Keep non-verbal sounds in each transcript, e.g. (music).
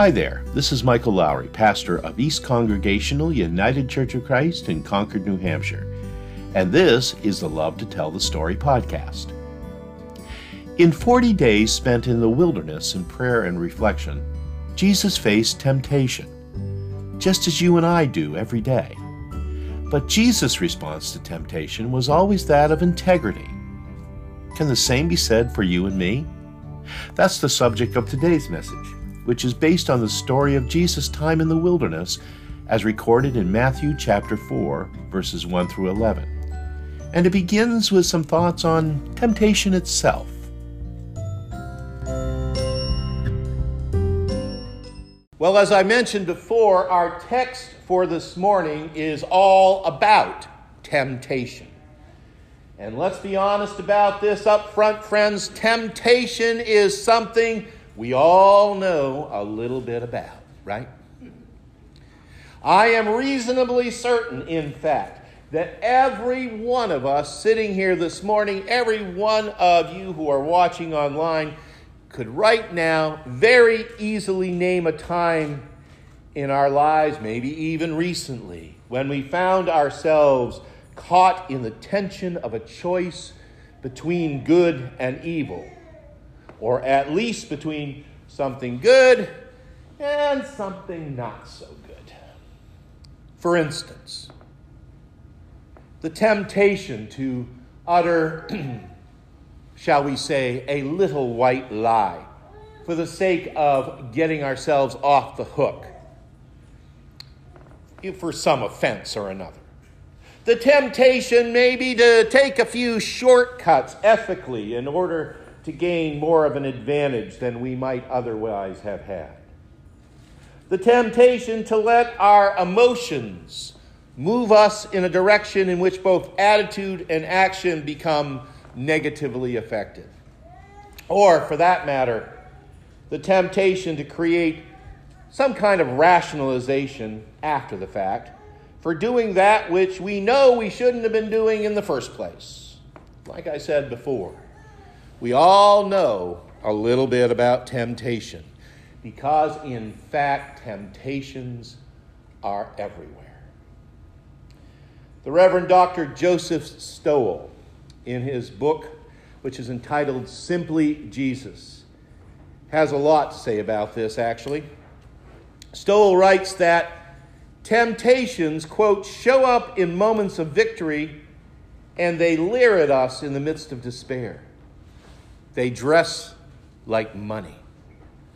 Hi there, this is Michael Lowry, pastor of East Congregational United Church of Christ in Concord, New Hampshire, and this is the Love to Tell the Story podcast. In 40 days spent in the wilderness in prayer and reflection, Jesus faced temptation, just as you and I do every day. But Jesus' response to temptation was always that of integrity. Can the same be said for you and me? That's the subject of today's message, which is based on the story of Jesus' time in the wilderness as recorded in Matthew chapter 4, verses 1 through 11. And it begins with some thoughts on temptation itself. Well, as I mentioned before, our text for this morning is all about temptation. And let's be honest about this up front, friends. Temptation is something we all know a little bit about, right? I am reasonably certain, in fact, that every one of us sitting here this morning, every one of you who are watching online, could right now very easily name a time in our lives, maybe even recently, when we found ourselves caught in the tension of a choice between good and evil, or at least between something good and something not so good. For instance, the temptation to utter, (clears throat) shall we say, a little white lie for the sake of getting ourselves off the hook for some offense or another. The temptation may be to take a few shortcuts ethically in order to gain more of an advantage than we might otherwise have had. The temptation to let our emotions move us in a direction in which both attitude and action become negatively affected. Or, for that matter, the temptation to create some kind of rationalization after the fact for doing that which we know we shouldn't have been doing in the first place. Like I said before, we all know a little bit about temptation because, in fact, temptations are everywhere. The Reverend Dr. Joseph Stowell, in his book, which is entitled Simply Jesus, has a lot to say about this, actually. Stowell writes that Temptations, quote, show up in moments of victory and they leer at us in the midst of despair. They dress like money.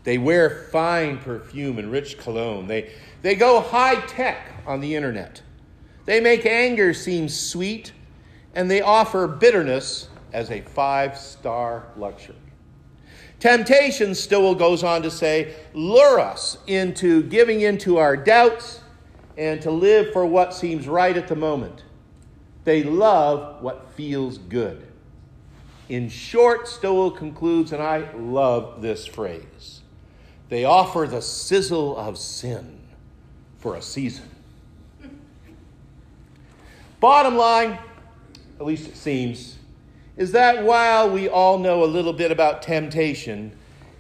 They wear fine perfume and rich cologne. They, they go high tech on the internet. They make anger seem sweet and they offer bitterness as a five star luxury. Temptation, Stowell goes on to say, lure us into giving into our doubts and to live for what seems right at the moment. They love what feels good. In short, Stowell concludes, and I love this phrase they offer the sizzle of sin for a season. Bottom line, at least it seems, is that while we all know a little bit about temptation,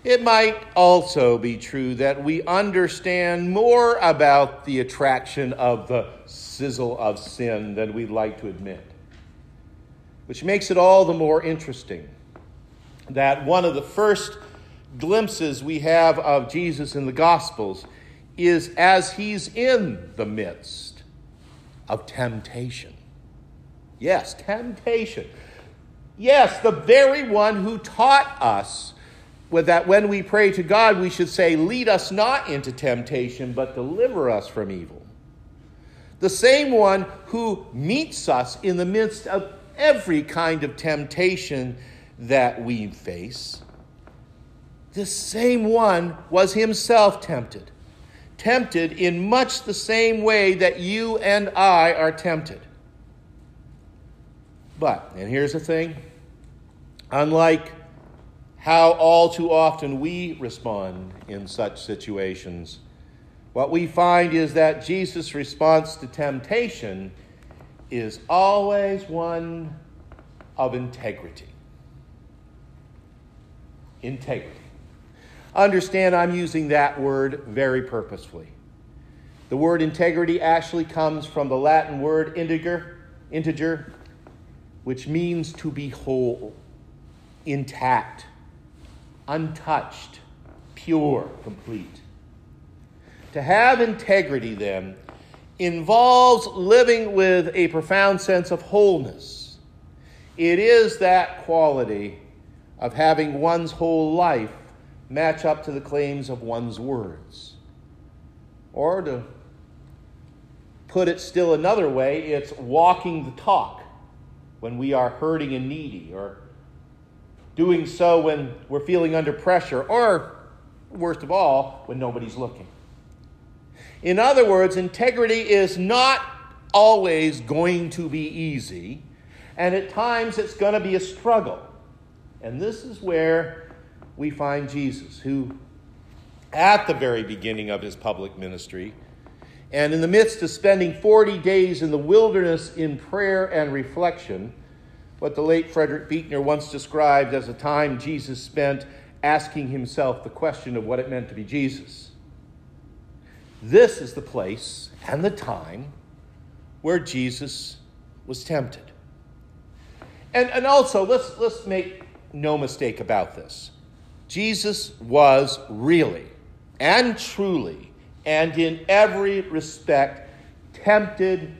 it might also be true that we understand more about the attraction of the sizzle of sin than we'd like to admit, which makes it all the more interesting that one of the first glimpses we have of Jesus in the Gospels is as he's in the midst of temptation. Yes, temptation. Yes, the very one who taught us that when we pray to God, we should say, Lead us not into temptation, but deliver us from evil. The same one who meets us in the midst of every kind of temptation that we face. The same one was himself tempted, tempted in much the same way that you and I are tempted. But, and here's the thing unlike how all too often we respond in such situations. What we find is that Jesus' response to temptation is always one of integrity. Integrity. Understand I'm using that word very purposefully. The word integrity actually comes from the Latin word integer, integer, which means to be whole, intact, untouched, pure, complete. To have integrity, then, involves living with a profound sense of wholeness. It is that quality of having one's whole life match up to the claims of one's words. Or to put it still another way, it's walking the talk when we are hurting and needy, or doing so when we're feeling under pressure, or worst of all, when nobody's looking. In other words, integrity is not always going to be easy, and at times it's going to be a struggle. And this is where we find Jesus, who, at the very beginning of his public ministry, and in the midst of spending 40 days in the wilderness in prayer and reflection, what the late Frederick Buechner once described as a time Jesus spent asking himself the question of what it meant to be Jesus. This is the place and the time where Jesus was tempted. And, and also, let's, let's make no mistake about this. Jesus was really and truly and in every respect tempted,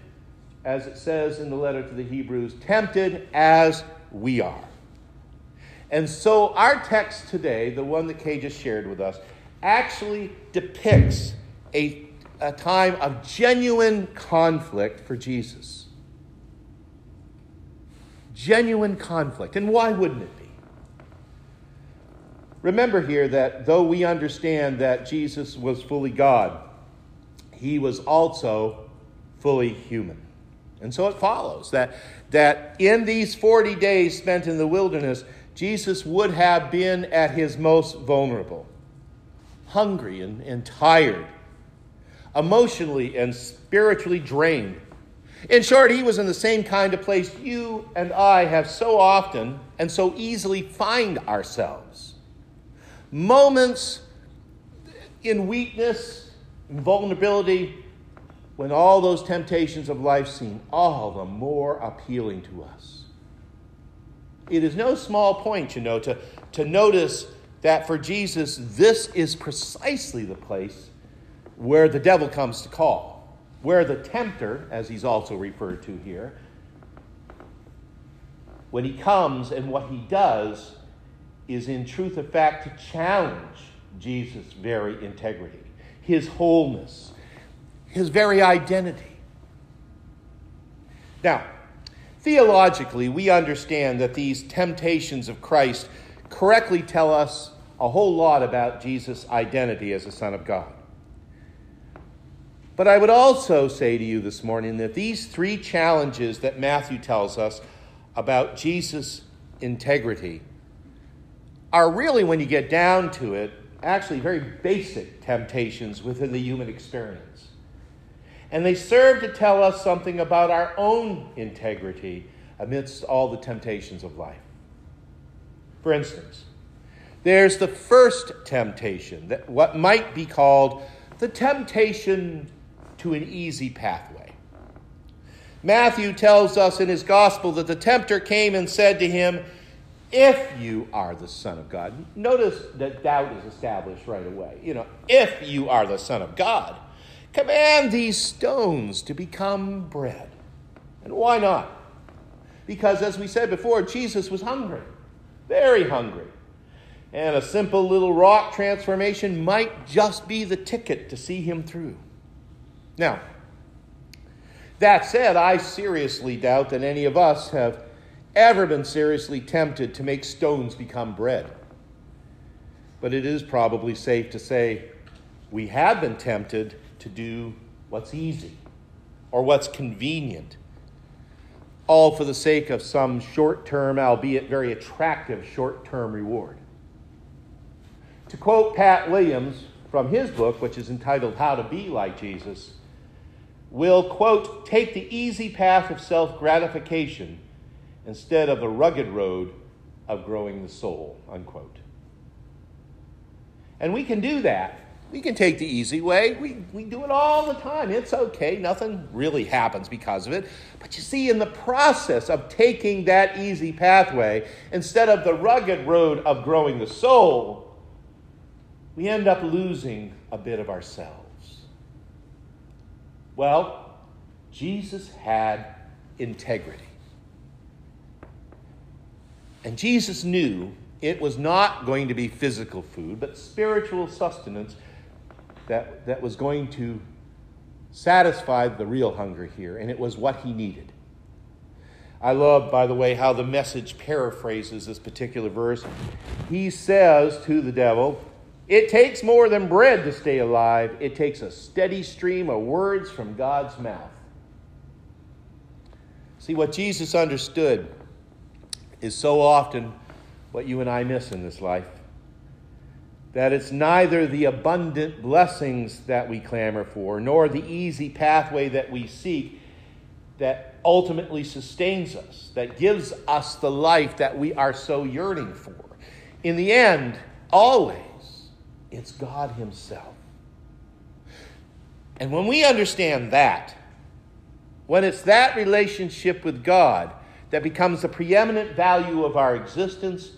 as it says in the letter to the Hebrews, tempted as we are. And so our text today, the one that Kay just shared with us, actually depicts a, a time of genuine conflict for Jesus. Genuine conflict. And why wouldn't it be? Remember here that though we understand that Jesus was fully God, he was also fully human. And so it follows that, that in these 40 days spent in the wilderness, Jesus would have been at his most vulnerable, hungry and, and tired, emotionally and spiritually drained. In short, he was in the same kind of place you and I have so often and so easily find ourselves. Moments in weakness, and vulnerability, when all those temptations of life seem all the more appealing to us. It is no small point, you know, to, to notice that for Jesus, this is precisely the place where the devil comes to call, where the tempter, as he's also referred to here, when he comes and what he does is in truth of fact to challenge Jesus' very integrity, his wholeness, his very identity. Now, theologically, we understand that these temptations of Christ correctly tell us a whole lot about Jesus' identity as the Son of God. But I would also say to you this morning that these three challenges that Matthew tells us about Jesus' integrity are really, when you get down to it, actually very basic temptations within the human experience. And they serve to tell us something about our own integrity amidst all the temptations of life. For instance, there's the first temptation, that what might be called the temptation to an easy pathway. Matthew tells us in his gospel that the tempter came and said to him, If you are the Son of God. Notice that doubt is established right away. You know, if you are the Son of God, command these stones to become bread. And why not? Because, as we said before, Jesus was hungry, very hungry. And a simple little rock transformation might just be the ticket to see him through. Now, that said, I seriously doubt that any of us have ever been seriously tempted to make stones become bread. But it is probably safe to say we have been tempted to do what's easy or what's convenient, all for the sake of some short term, albeit very attractive short term reward. To quote Pat Williams from his book, which is entitled How to Be Like Jesus, will, quote, take the easy path of self gratification instead of the rugged road of growing the soul, unquote. And we can do that. We can take the easy way. We, we do it all the time. It's okay. Nothing really happens because of it. But you see, in the process of taking that easy pathway, instead of the rugged road of growing the soul, we end up losing a bit of ourselves. Well, Jesus had integrity. And Jesus knew it was not going to be physical food, but spiritual sustenance that, that was going to satisfy the real hunger here, and it was what he needed. I love, by the way, how the message paraphrases this particular verse. He says to the devil, It takes more than bread to stay alive, it takes a steady stream of words from God's mouth. See, what Jesus understood is so often what you and I miss in this life. That it's neither the abundant blessings that we clamor for, nor the easy pathway that we seek that ultimately sustains us, that gives us the life that we are so yearning for. In the end, always, it's God Himself. And when we understand that, when it's that relationship with God, that becomes the preeminent value of our existence,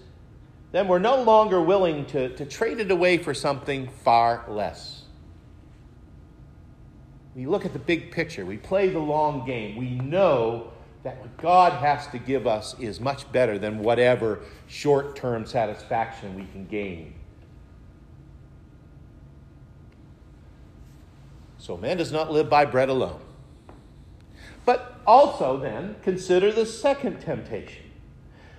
then we're no longer willing to, to trade it away for something far less. We look at the big picture, we play the long game, we know that what God has to give us is much better than whatever short term satisfaction we can gain. So man does not live by bread alone. But also, then, consider the second temptation,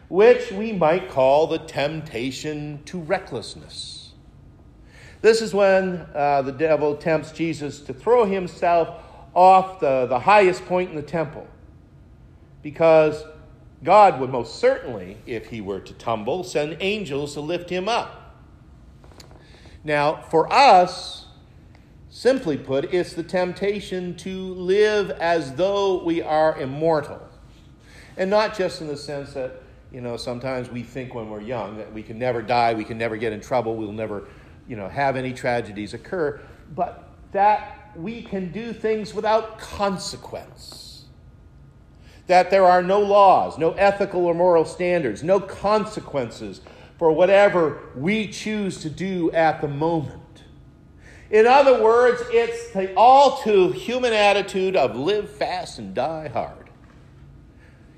which we might call the temptation to recklessness. This is when uh, the devil tempts Jesus to throw himself off the, the highest point in the temple. Because God would most certainly, if he were to tumble, send angels to lift him up. Now, for us, Simply put, it's the temptation to live as though we are immortal. And not just in the sense that, you know, sometimes we think when we're young that we can never die, we can never get in trouble, we'll never, you know, have any tragedies occur, but that we can do things without consequence. That there are no laws, no ethical or moral standards, no consequences for whatever we choose to do at the moment. In other words, it's the all too human attitude of live fast and die hard.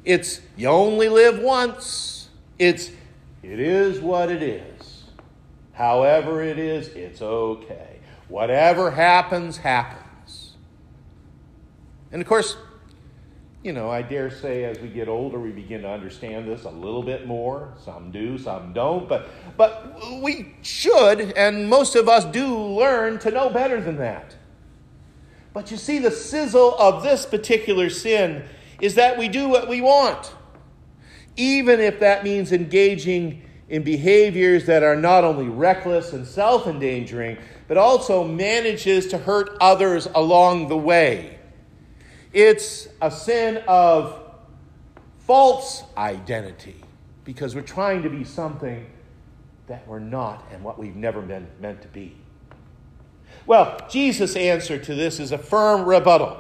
It's you only live once. It's it is what it is. However it is, it's okay. Whatever happens, happens. And of course, you know, I dare say as we get older, we begin to understand this a little bit more. Some do, some don't. But, but we should, and most of us do, learn to know better than that. But you see, the sizzle of this particular sin is that we do what we want, even if that means engaging in behaviors that are not only reckless and self endangering, but also manages to hurt others along the way. It's a sin of false identity because we're trying to be something that we're not and what we've never been meant to be. Well, Jesus' answer to this is a firm rebuttal.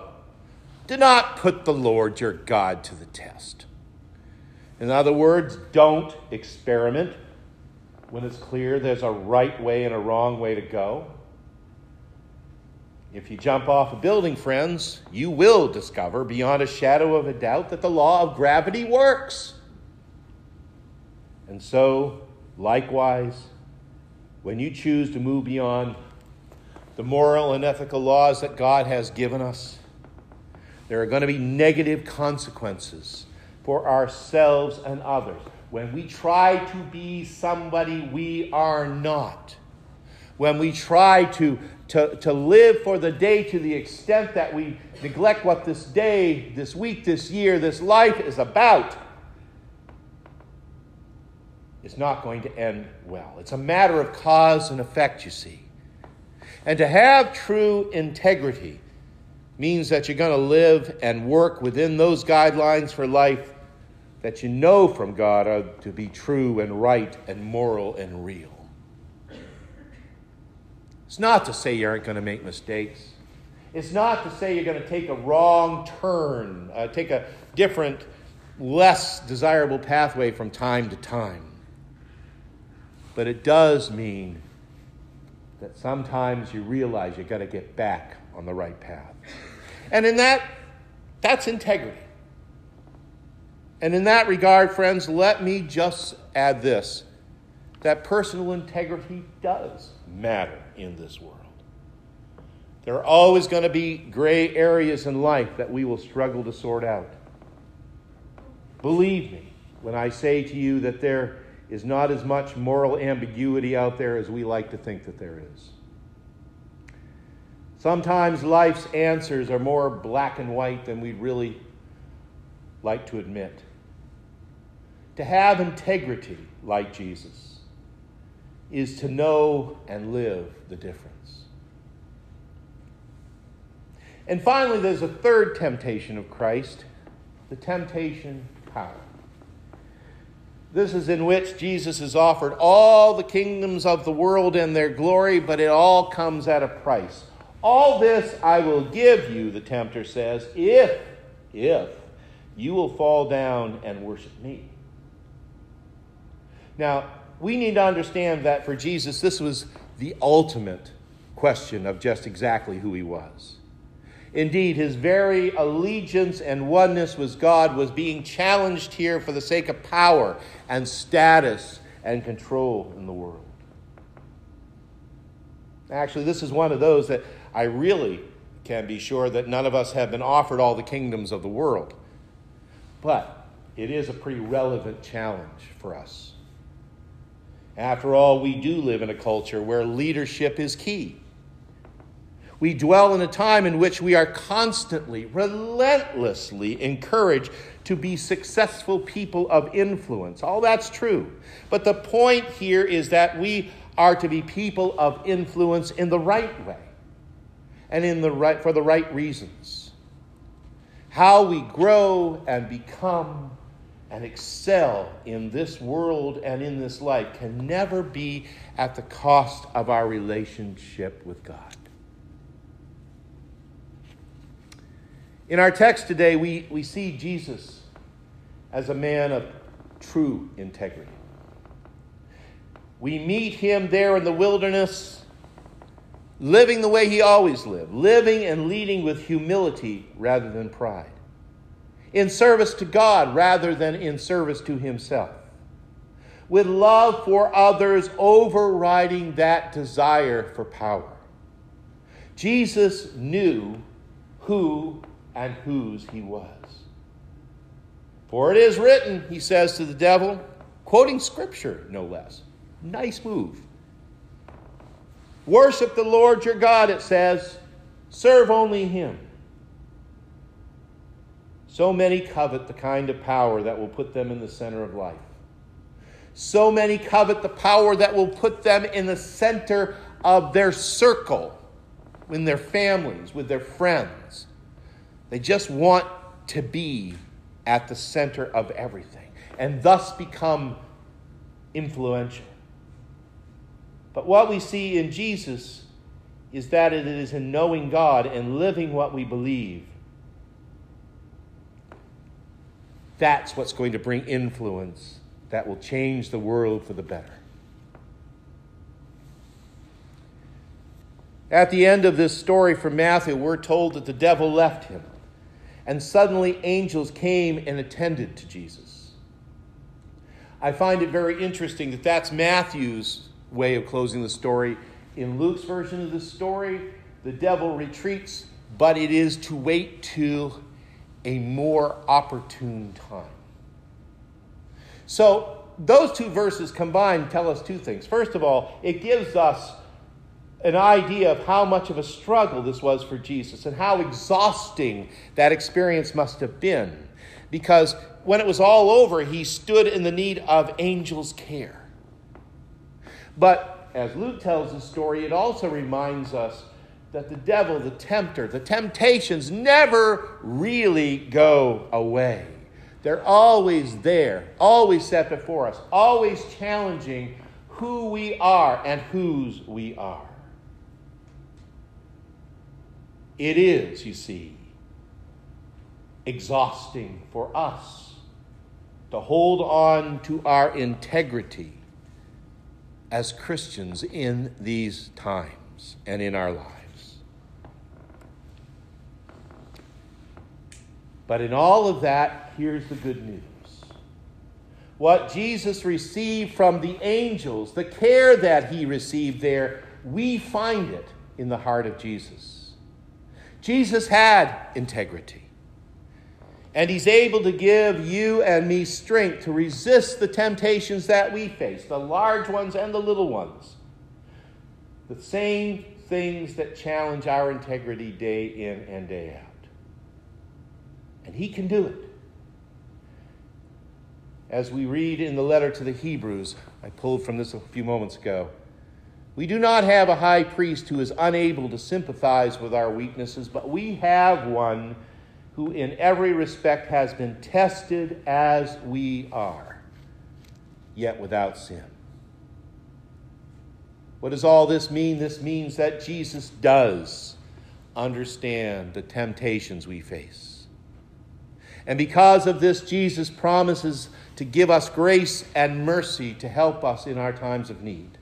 Do not put the Lord your God to the test. In other words, don't experiment when it's clear there's a right way and a wrong way to go. If you jump off a building, friends, you will discover beyond a shadow of a doubt that the law of gravity works. And so, likewise, when you choose to move beyond the moral and ethical laws that God has given us, there are going to be negative consequences for ourselves and others. When we try to be somebody we are not, when we try to to, to live for the day to the extent that we neglect what this day, this week, this year, this life is about, it's not going to end well. It's a matter of cause and effect, you see. And to have true integrity means that you're going to live and work within those guidelines for life that you know from God are to be true and right and moral and real. It's not to say you aren't going to make mistakes. It's not to say you're going to take a wrong turn, uh, take a different, less desirable pathway from time to time. But it does mean that sometimes you realize you've got to get back on the right path. And in that, that's integrity. And in that regard, friends, let me just add this that personal integrity does matter in this world. There are always going to be gray areas in life that we will struggle to sort out. Believe me when I say to you that there is not as much moral ambiguity out there as we like to think that there is. Sometimes life's answers are more black and white than we'd really like to admit. To have integrity like Jesus is to know and live the difference. And finally, there's a third temptation of Christ the temptation power. This is in which Jesus is offered all the kingdoms of the world and their glory, but it all comes at a price. All this I will give you, the tempter says, if, if you will fall down and worship me. Now, we need to understand that for Jesus, this was the ultimate question of just exactly who he was. Indeed, his very allegiance and oneness with God was being challenged here for the sake of power and status and control in the world. Actually, this is one of those that I really can be sure that none of us have been offered all the kingdoms of the world. But it is a pretty relevant challenge for us. After all, we do live in a culture where leadership is key. We dwell in a time in which we are constantly, relentlessly encouraged to be successful people of influence. All that's true. But the point here is that we are to be people of influence in the right way and in the right, for the right reasons. How we grow and become and excel in this world and in this life can never be at the cost of our relationship with God. In our text today, we, we see Jesus as a man of true integrity. We meet him there in the wilderness, living the way he always lived, living and leading with humility rather than pride, in service to God rather than in service to himself, with love for others overriding that desire for power. Jesus knew who and whose he was. For it is written, he says to the devil, quoting scripture no less. Nice move. Worship the Lord your God, it says. Serve only him. So many covet the kind of power that will put them in the center of life. So many covet the power that will put them in the center of their circle, in their families, with their friends. They just want to be at the center of everything and thus become influential. But what we see in Jesus is that it is in knowing God and living what we believe. That's what's going to bring influence that will change the world for the better. At the end of this story from Matthew, we're told that the devil left him and suddenly angels came and attended to Jesus. I find it very interesting that that's Matthew's way of closing the story. In Luke's version of the story, the devil retreats, but it is to wait till a more opportune time. So, those two verses combined tell us two things. First of all, it gives us an idea of how much of a struggle this was for Jesus and how exhausting that experience must have been. Because when it was all over, he stood in the need of angels' care. But as Luke tells the story, it also reminds us that the devil, the tempter, the temptations never really go away. They're always there, always set before us, always challenging who we are and whose we are. It is, you see, exhausting for us to hold on to our integrity as Christians in these times and in our lives. But in all of that, here's the good news. What Jesus received from the angels, the care that he received there, we find it in the heart of Jesus. Jesus had integrity. And he's able to give you and me strength to resist the temptations that we face, the large ones and the little ones. The same things that challenge our integrity day in and day out. And he can do it. As we read in the letter to the Hebrews, I pulled from this a few moments ago. We do not have a high priest who is unable to sympathize with our weaknesses, but we have one who in every respect has been tested as we are, yet without sin. What does all this mean? This means that Jesus does understand the temptations we face. And because of this, Jesus promises to give us grace and mercy to help us in our times of need,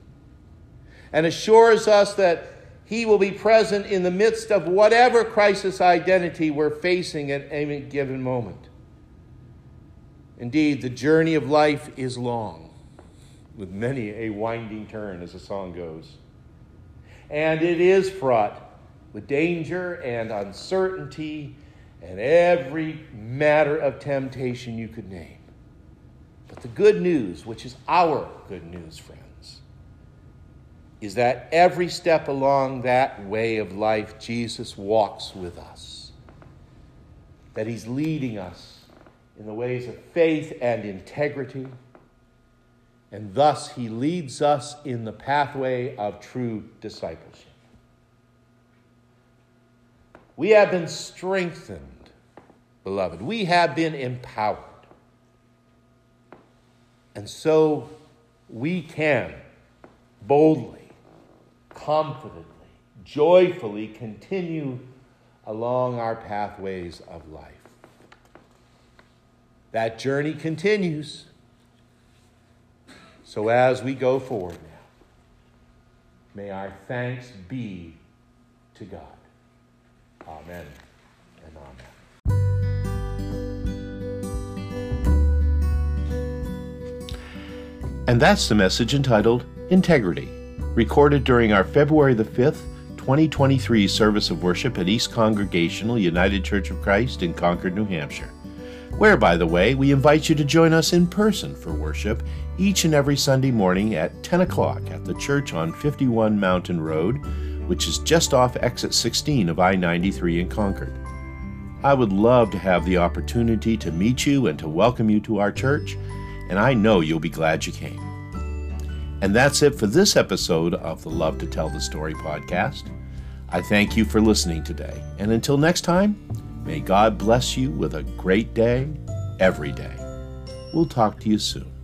and assures us that he will be present in the midst of whatever crisis identity we're facing at any given moment. Indeed, the journey of life is long, with many a winding turn, as the song goes. And it is fraught with danger and uncertainty and every matter of temptation you could name. But the good news, which is our good news, friends, is that every step along that way of life, Jesus walks with us. That He's leading us in the ways of faith and integrity. And thus, He leads us in the pathway of true discipleship. We have been strengthened, beloved. We have been empowered. And so we can boldly confidently, joyfully continue along our pathways of life. That journey continues. So as we go forward now, may our thanks be to God. Amen and amen. And that's the message entitled Integrity recorded during our February the 5th, 2023 service of worship at East Congregational United Church of Christ in Concord, New Hampshire, where, by the way, we invite you to join us in person for worship each and every Sunday morning at 10 o'clock at the church on 51 Mountain Road, which is just off exit 16 of I 93 in Concord. I would love to have the opportunity to meet you and to welcome you to our church, and I know you'll be glad you came. And that's it for this episode of the Love to Tell the Story podcast. I thank you for listening today. And until next time, may God bless you with a great day every day. We'll talk to you soon.